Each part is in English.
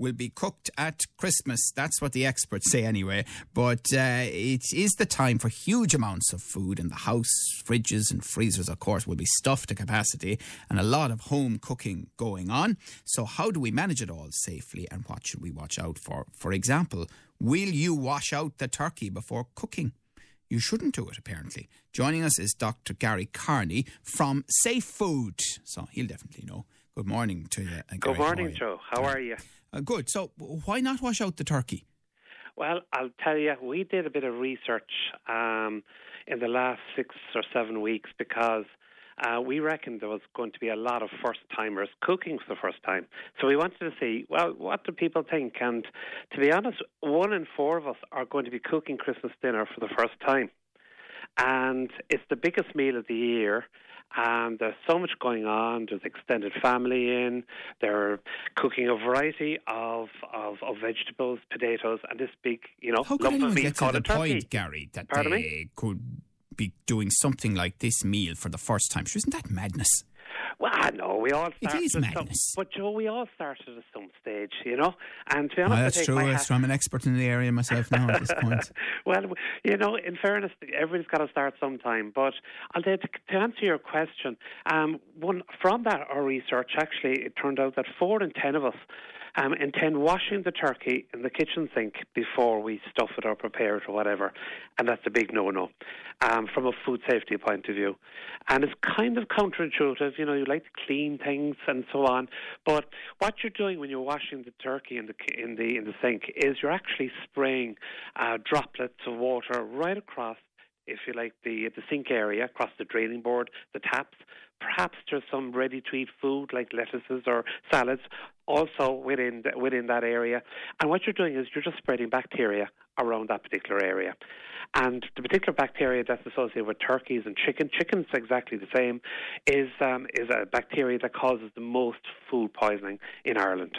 will be cooked at Christmas. That's what the experts say, anyway. But uh, it is the time for huge amounts of food in the house. Fridges and freezers, of course, will be stuffed to capacity and a lot of home cooking going on. So, how do we manage it all safely and what should we watch out for? For example, will you wash out the turkey before cooking? You shouldn't do it, apparently. Joining us is Dr. Gary Kearney from Safe Food. So he'll definitely know. Good morning to you. uh, Gary. Good How morning, are you? Joe. How are you? Uh, good. So, why not wash out the turkey? Well, I'll tell you, we did a bit of research um, in the last six or seven weeks because uh, we reckoned there was going to be a lot of first timers cooking for the first time. So we wanted to see, well, what do people think? And to be honest, one in four of us are going to be cooking Christmas dinner for the first time. And it's the biggest meal of the year. And there's so much going on. There's extended family in. They're cooking a variety of, of, of vegetables, potatoes, and this big, you know, How could lump anyone of meat get to called the a turkey. point, Gary, that Pardon they me? could be doing something like this meal for the first time? Isn't that madness? Well, I know we all It start is at some, madness. but Joe, we all started at some stage, you know. And to be honest, I that's true. my That's hat- true. I'm an expert in the area myself now at this point. well, you know, in fairness, everybody's got to start sometime. But I'll to, to answer your question, um, one from that our research actually, it turned out that four in ten of us um, intend washing the turkey in the kitchen sink before we stuff it or prepare it or whatever, and that's a big no-no um, from a food safety point of view. And it's kind of counterintuitive, you know, you like to clean things and so on, but what you're doing when you're washing the turkey in the in the in the sink is you're actually spraying uh, droplets of water right across if you like, the the sink area across the draining board, the taps. Perhaps there's some ready-to-eat food like lettuces or salads also within the, within that area. And what you're doing is you're just spreading bacteria around that particular area. And the particular bacteria that's associated with turkeys and chicken, chicken's exactly the same, is um, is a bacteria that causes the most food poisoning in Ireland.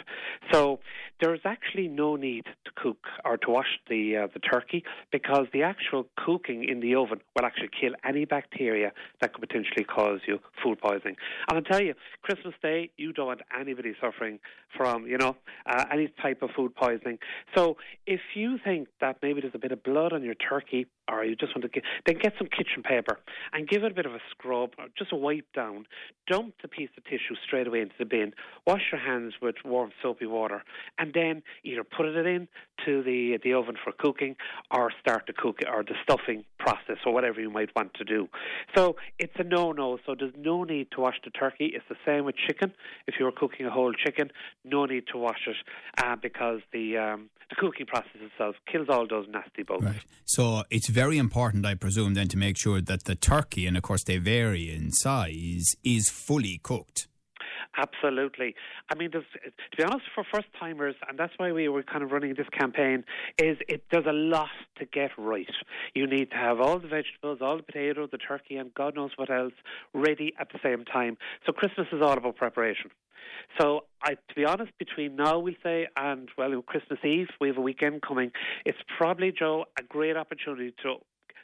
So there's actually no need to cook or to wash the uh, the turkey because the actual cooking in the oven will actually kill any bacteria that could potentially cause you food poisoning. And I'll tell you, Christmas Day, you don't want anybody suffering from you know uh, any type of food poisoning. So if you think that maybe there's a bit of blood on your turkey or you just want to get, then get some kitchen paper and give it a bit of a scrub, or just a wipe down. Dump the piece of tissue straight away into the bin. Wash your hands with warm soapy water, and then either put it in to the the oven for cooking, or start the cook or the stuffing process, or whatever you might want to do. So it's a no-no. So there's no need to wash the turkey. It's the same with chicken. If you were cooking a whole chicken, no need to wash it uh, because the um, the cooking process itself kills all those nasty bugs. Right. So it's very important, I presume, then to make sure that the turkey, and of course they vary in size, is fully cooked. Absolutely. I mean, to be honest, for first timers, and that's why we were kind of running this campaign, is it there's a lot to get right. You need to have all the vegetables, all the potato, the turkey, and God knows what else ready at the same time. So Christmas is all about preparation. So, I, to be honest, between now, we say, and well, Christmas Eve, we have a weekend coming. It's probably, Joe, a great opportunity to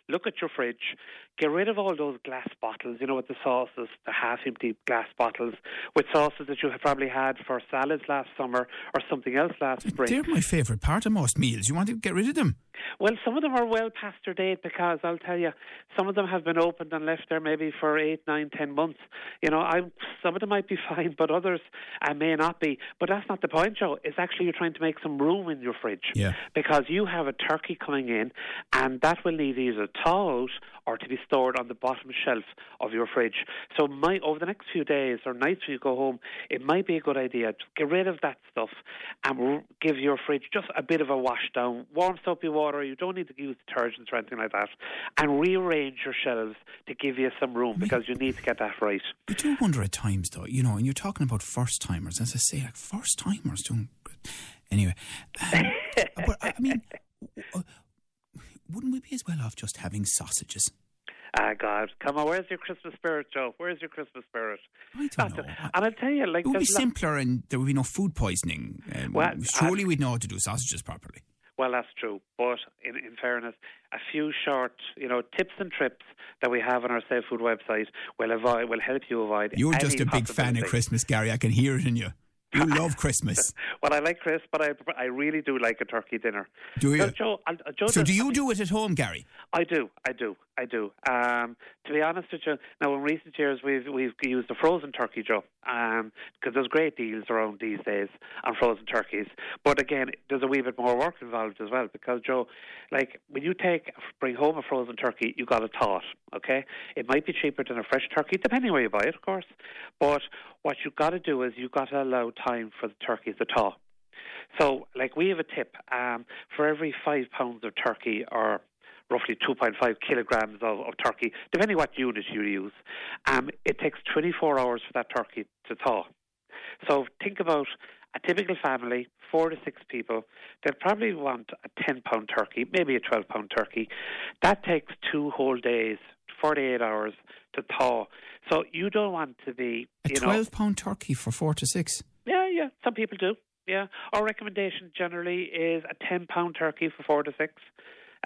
look at your fridge, get rid of all those glass bottles, you know, with the sauces, the half empty glass bottles, with sauces that you have probably had for salads last summer or something else last spring. They're my favourite part of most meals. You want to get rid of them? Well, some of them are well past their date because I'll tell you, some of them have been opened and left there maybe for eight, nine, ten months. You know, I some of them might be fine, but others uh, may not be. But that's not the point, Joe. It's actually you're trying to make some room in your fridge Yeah. because you have a turkey coming in, and that will need either thaw out or to be stored on the bottom shelf of your fridge. So, my, over the next few days or nights when you go home, it might be a good idea to get rid of that stuff and give your fridge just a bit of a wash down, warm soapy water. You don't need to use detergents or anything like that, and rearrange your shelves to give you some room because you need to get that right. I do wonder at times, though, you know, and you're talking about first timers, as I say, like first timers doing. Anyway, um, but I I mean, w- uh, wouldn't we be as well off just having sausages? Ah, God, come on, where's your Christmas spirit, Joe? Where's your Christmas spirit? I don't know. And I'll tell you, like, It would be there's lo- simpler and there would be no food poisoning. Um, Well, surely we'd know how to do sausages properly. Well, that's true. But in, in fairness, a few short, you know, tips and trips that we have on our Safe Food website will avoid, will help you avoid. You're just a big fan of. Christmas, Gary. I can hear it in you. You love Christmas. Well, I like Chris, but I I really do like a turkey dinner. Do you? Now, Joe, I'll, uh, Joe So do you do it at home, Gary? I do, I do, I do. Um, to be honest with you, now in recent years we've we've used a frozen turkey, Joe, because there's great deals around these days on frozen turkeys. But again, there's a wee bit more work involved as well because Joe, like when you take bring home a frozen turkey, you got to thaw. Okay, it might be cheaper than a fresh turkey, depending where you buy it, of course. But what you've got to do is you've got to allow time for the turkeys to thaw. So, like, we have a tip um, for every five pounds of turkey or roughly 2.5 kilograms of, of turkey, depending what unit you use, um, it takes 24 hours for that turkey to thaw. So, think about a typical family, four to six people, they'll probably want a 10 pound turkey, maybe a 12 pound turkey. That takes two whole days, 48 hours to thaw. So, you don't want to be, A you know. twelve pound turkey for four to six. Yeah, yeah. Some people do. Yeah. Our recommendation generally is a ten pound turkey for four to six.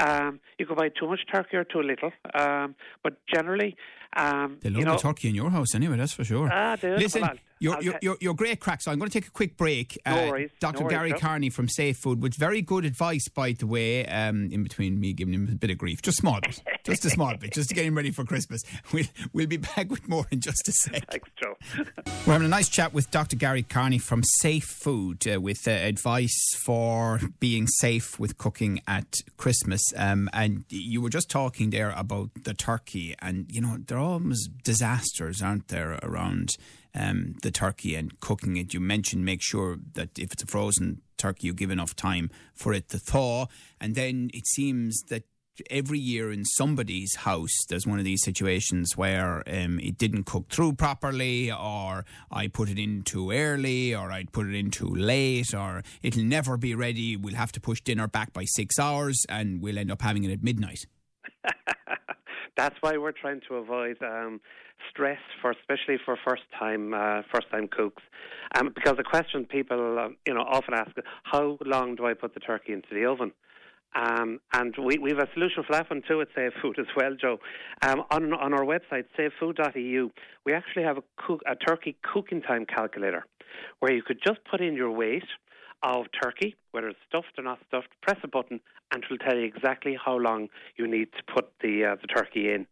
Um, you can buy too much turkey or too little. Um, but generally, um, They love you know, the turkey in your house anyway, that's for sure. Ah, they. Listen, you're, you're, you're, you're great crack, so I'm going to take a quick break. Uh, No worries, Dr. no worries, Gary. Kearney from Safe Food with very good advice, by the way, um, in between me giving him a bit of grief. Just a small bit. just a small bit, just to get him ready for Christmas. We'll, we'll be back with more in just a sec. Thanks, Joe. We're having a nice chat with Dr. Gary Kearney from Safe Food uh, with uh, advice for being safe with cooking at Christmas. Um, and you were just talking there about the turkey, and you know, there are almost disasters, aren't there, around um, the turkey and cooking it. You mentioned make sure that if it's a frozen turkey, you give enough time for it to thaw. And then it seems that every year in somebody's house there's one of these situations where um, it didn't cook through properly or I put it in too early or I'd put it in too late or it'll never be ready we'll have to push dinner back by six hours and we'll end up having it at midnight That's why we're trying to avoid um, stress for, especially for first time uh, first time cooks, um, because the question people um, you know often ask, is how long do I put the turkey into the oven? Um, and we, we have a solution for that one too at Safe Food as well, Joe. Um, on, on our website, safefood.eu, we actually have a, cook, a turkey cooking time calculator where you could just put in your weight of turkey, whether it's stuffed or not stuffed, press a button and it will tell you exactly how long you need to put the, uh, the turkey in.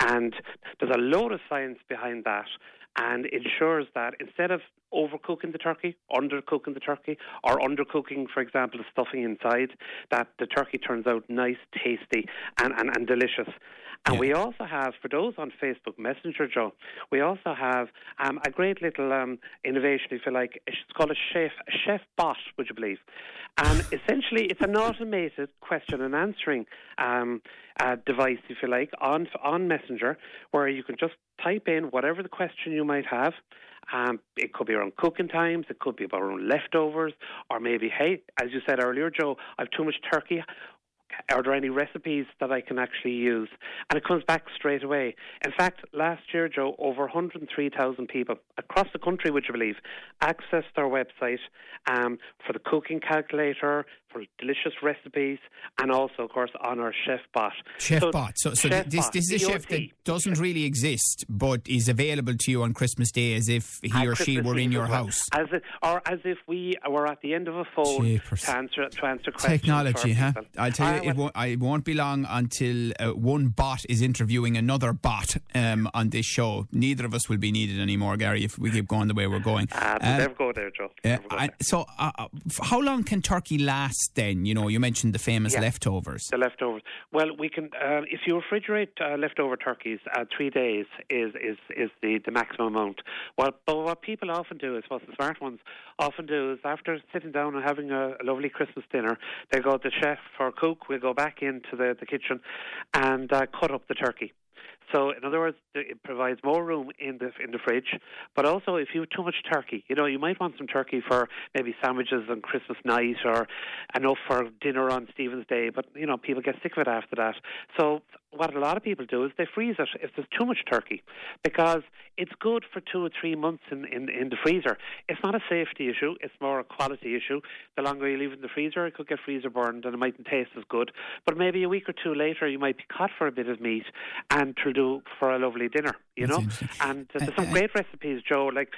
And there's a load of science behind that and ensures that instead of overcooking the turkey, undercooking the turkey, or undercooking, for example, the stuffing inside, that the turkey turns out nice, tasty, and, and, and delicious. And Yeah. we also have, for those on Facebook Messenger, Joe, we also have um, a great little um, innovation, if you like. It's called a chef, a chef bot, would you believe? And essentially, it's an automated question and answering um, uh, device, if you like, on on Messenger, where you can just type in whatever the question you might have. Um, it could be around cooking times, it could be about around leftovers, or maybe, hey, as you said earlier, Joe, I've too much turkey. Are there any recipes that I can actually use? And it comes back straight away. In fact, last year, Joe, over 103,000 people across the country, would you believe, accessed our website um, for the cooking calculator, for delicious recipes, and also, of course, on our Chef Bot. Chef So, Bot. So, so Chef this, this is a chef that doesn't really exist, but is available to you on Christmas Day as if he At or she were in your well. house. as if, or as if we were at the end of a phone Jeepers. to answer to answer questions. Technology, huh? I'll tell you, it won't, I won't be long until uh, one bot is interviewing another bot um, on this show. Neither of us will be needed anymore, Gary, if we keep going the way we're going. Ah, Um, never go there, Joe. uh, go I- so, uh, uh, how long can turkey last then? You know, you mentioned the famous Yeah. leftovers. The leftovers. Well, we can. Uh, if you refrigerate uh, leftover turkeys, uh, three days is is is the, the maximum amount. Well, but what people often do is, what the smart ones often do is, after sitting down and having a, a lovely Christmas dinner, they go. To the chef or cook will go back into the the kitchen and uh, cut up the turkey. So, in other words, it provides more room in the in the fridge. But also, if you have too much turkey, you know, you might want some turkey for maybe sandwiches on Christmas night, or enough for dinner on Stephen's Day. But you know, people get sick of it after that. So, what a lot of people do is they freeze it if there's too much turkey because it's good for two or three months in, in, in the freezer. It's not a safety issue, it's more a quality issue. The longer you leave it in the freezer, it could get freezer burned and it mightn't taste as good. But maybe a week or two later, you might be caught for a bit of meat and it'll for a lovely dinner, you That's know? And uh, there's some great recipes, Joe, like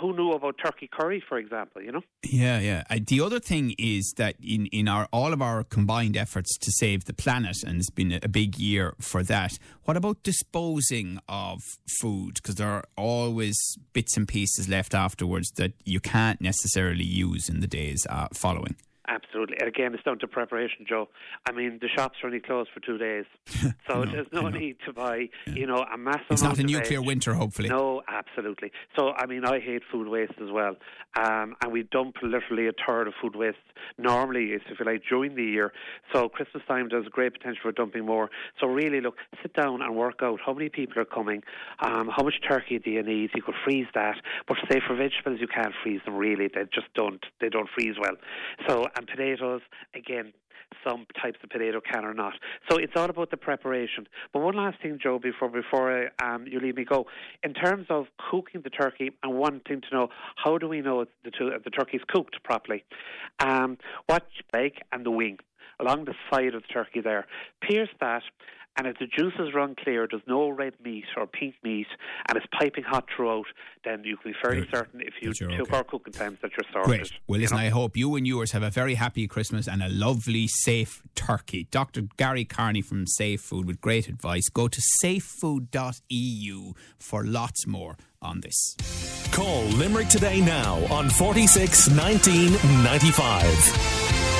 who knew about turkey curry, for example, you know? Yeah, yeah. Uh, the other thing is that in, in our all of our combined efforts to save the planet, and it's been a big year for that, what about disposing of food? Because there are always bits and pieces left afterwards that you can't necessarily use in the days uh, following. Absolutely. Again, it's down to preparation, Joe. I mean, the shops are only closed for two days, so know, there's no need to buy, yeah. you know, a massive. It's not a nuclear winter, hopefully. No, absolutely. So, I mean, I hate food waste as well, um, and we dump literally a third of food waste. Normally, if you like during the year. So, Christmas time there's great potential for dumping more. So, really, look, sit down and work out how many people are coming, um, how much turkey do you need. You could freeze that, but say for vegetables, you can't freeze them. Really, they just don't. They don't freeze well. So and potatoes, again, some types of potato can or not. So it's all about the preparation. But one last thing, Joe, before before um, you leave me go, in terms of cooking the turkey and wanting to know how do we know the the turkey's cooked properly? Um, what leg and the wing along the side of the turkey there, pierce that and if the juices run clear, there's no red meat or pink meat, and it's piping hot throughout, then you can be fairly Great. certain if you took okay. our cooking times that you're sorted. Great. Well, listen, you know? I hope you and yours have a very happy Christmas and a lovely, safe turkey. Dr. Gary Kearney from Safe Food with great advice. Go to safefood.eu for lots more on this. Call Limerick today now on 46 19 95.